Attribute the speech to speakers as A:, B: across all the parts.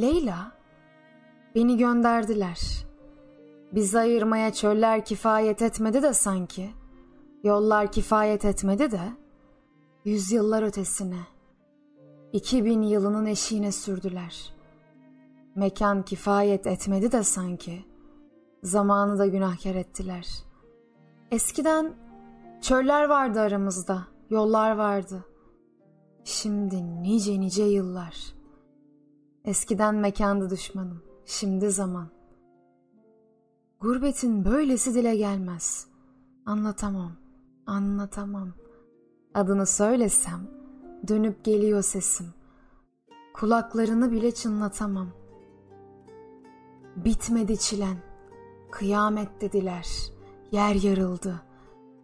A: Leyla, beni gönderdiler. Bizi ayırmaya çöller kifayet etmedi de sanki. Yollar kifayet etmedi de. Yüzyıllar ötesine. iki bin yılının eşiğine sürdüler. Mekan kifayet etmedi de sanki. Zamanı da günahkar ettiler. Eskiden çöller vardı aramızda, yollar vardı. Şimdi nice nice yıllar.'' Eskiden mekandı düşmanım, şimdi zaman. Gurbetin böylesi dile gelmez. Anlatamam, anlatamam. Adını söylesem dönüp geliyor sesim. Kulaklarını bile çınlatamam. Bitmedi çilen, kıyamet dediler, yer yarıldı.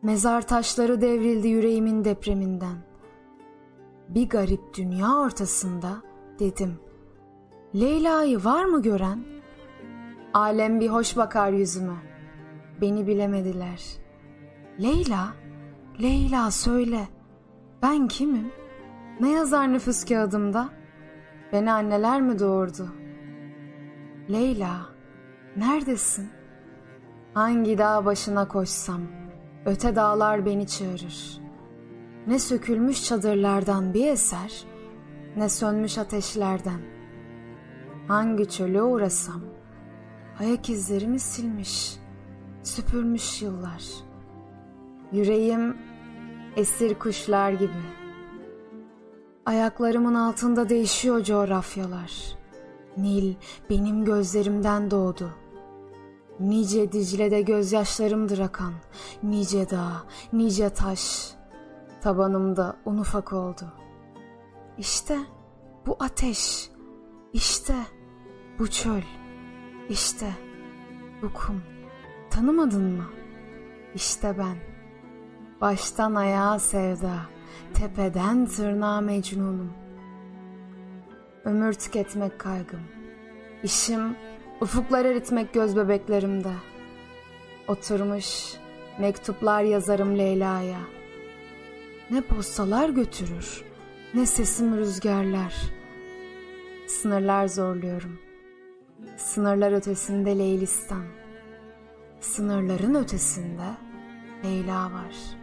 A: Mezar taşları devrildi yüreğimin depreminden. Bir garip dünya ortasında dedim.'' Leyla'yı var mı gören? Alem bir hoş bakar yüzüme. Beni bilemediler. Leyla, Leyla söyle. Ben kimim? Ne yazar nüfus kağıdımda? Beni anneler mi doğurdu? Leyla, neredesin? Hangi dağ başına koşsam, öte dağlar beni çağırır. Ne sökülmüş çadırlardan bir eser, ne sönmüş ateşlerden.'' Hangi çöle uğrasam ayak izlerimi silmiş, süpürmüş yıllar. Yüreğim esir kuşlar gibi. Ayaklarımın altında değişiyor coğrafyalar. Nil benim gözlerimden doğdu. Nice Dicle'de gözyaşlarımdır akan. Nice dağ, nice taş. Tabanımda un ufak oldu. İşte bu ateş, işte bu çöl, işte bu kum. Tanımadın mı? İşte ben. Baştan ayağa sevda, tepeden tırnağa mecnunum. Ömür tüketmek kaygım. İşim ufuklar eritmek göz bebeklerimde. Oturmuş mektuplar yazarım Leyla'ya. Ne postalar götürür, ne sesim rüzgarlar. Sınırlar zorluyorum.'' Sınırlar ötesinde Leylistan. Sınırların ötesinde Leyla var.''